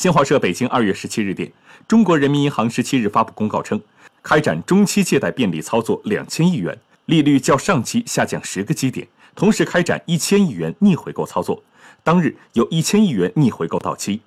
新华社北京二月十七日电中国人民银行十七日发布公告称开展中期借贷便利操作两千亿元利率较上期下降十个基点同时开展一千亿元逆回购操作。当日有一千亿元逆回购到期。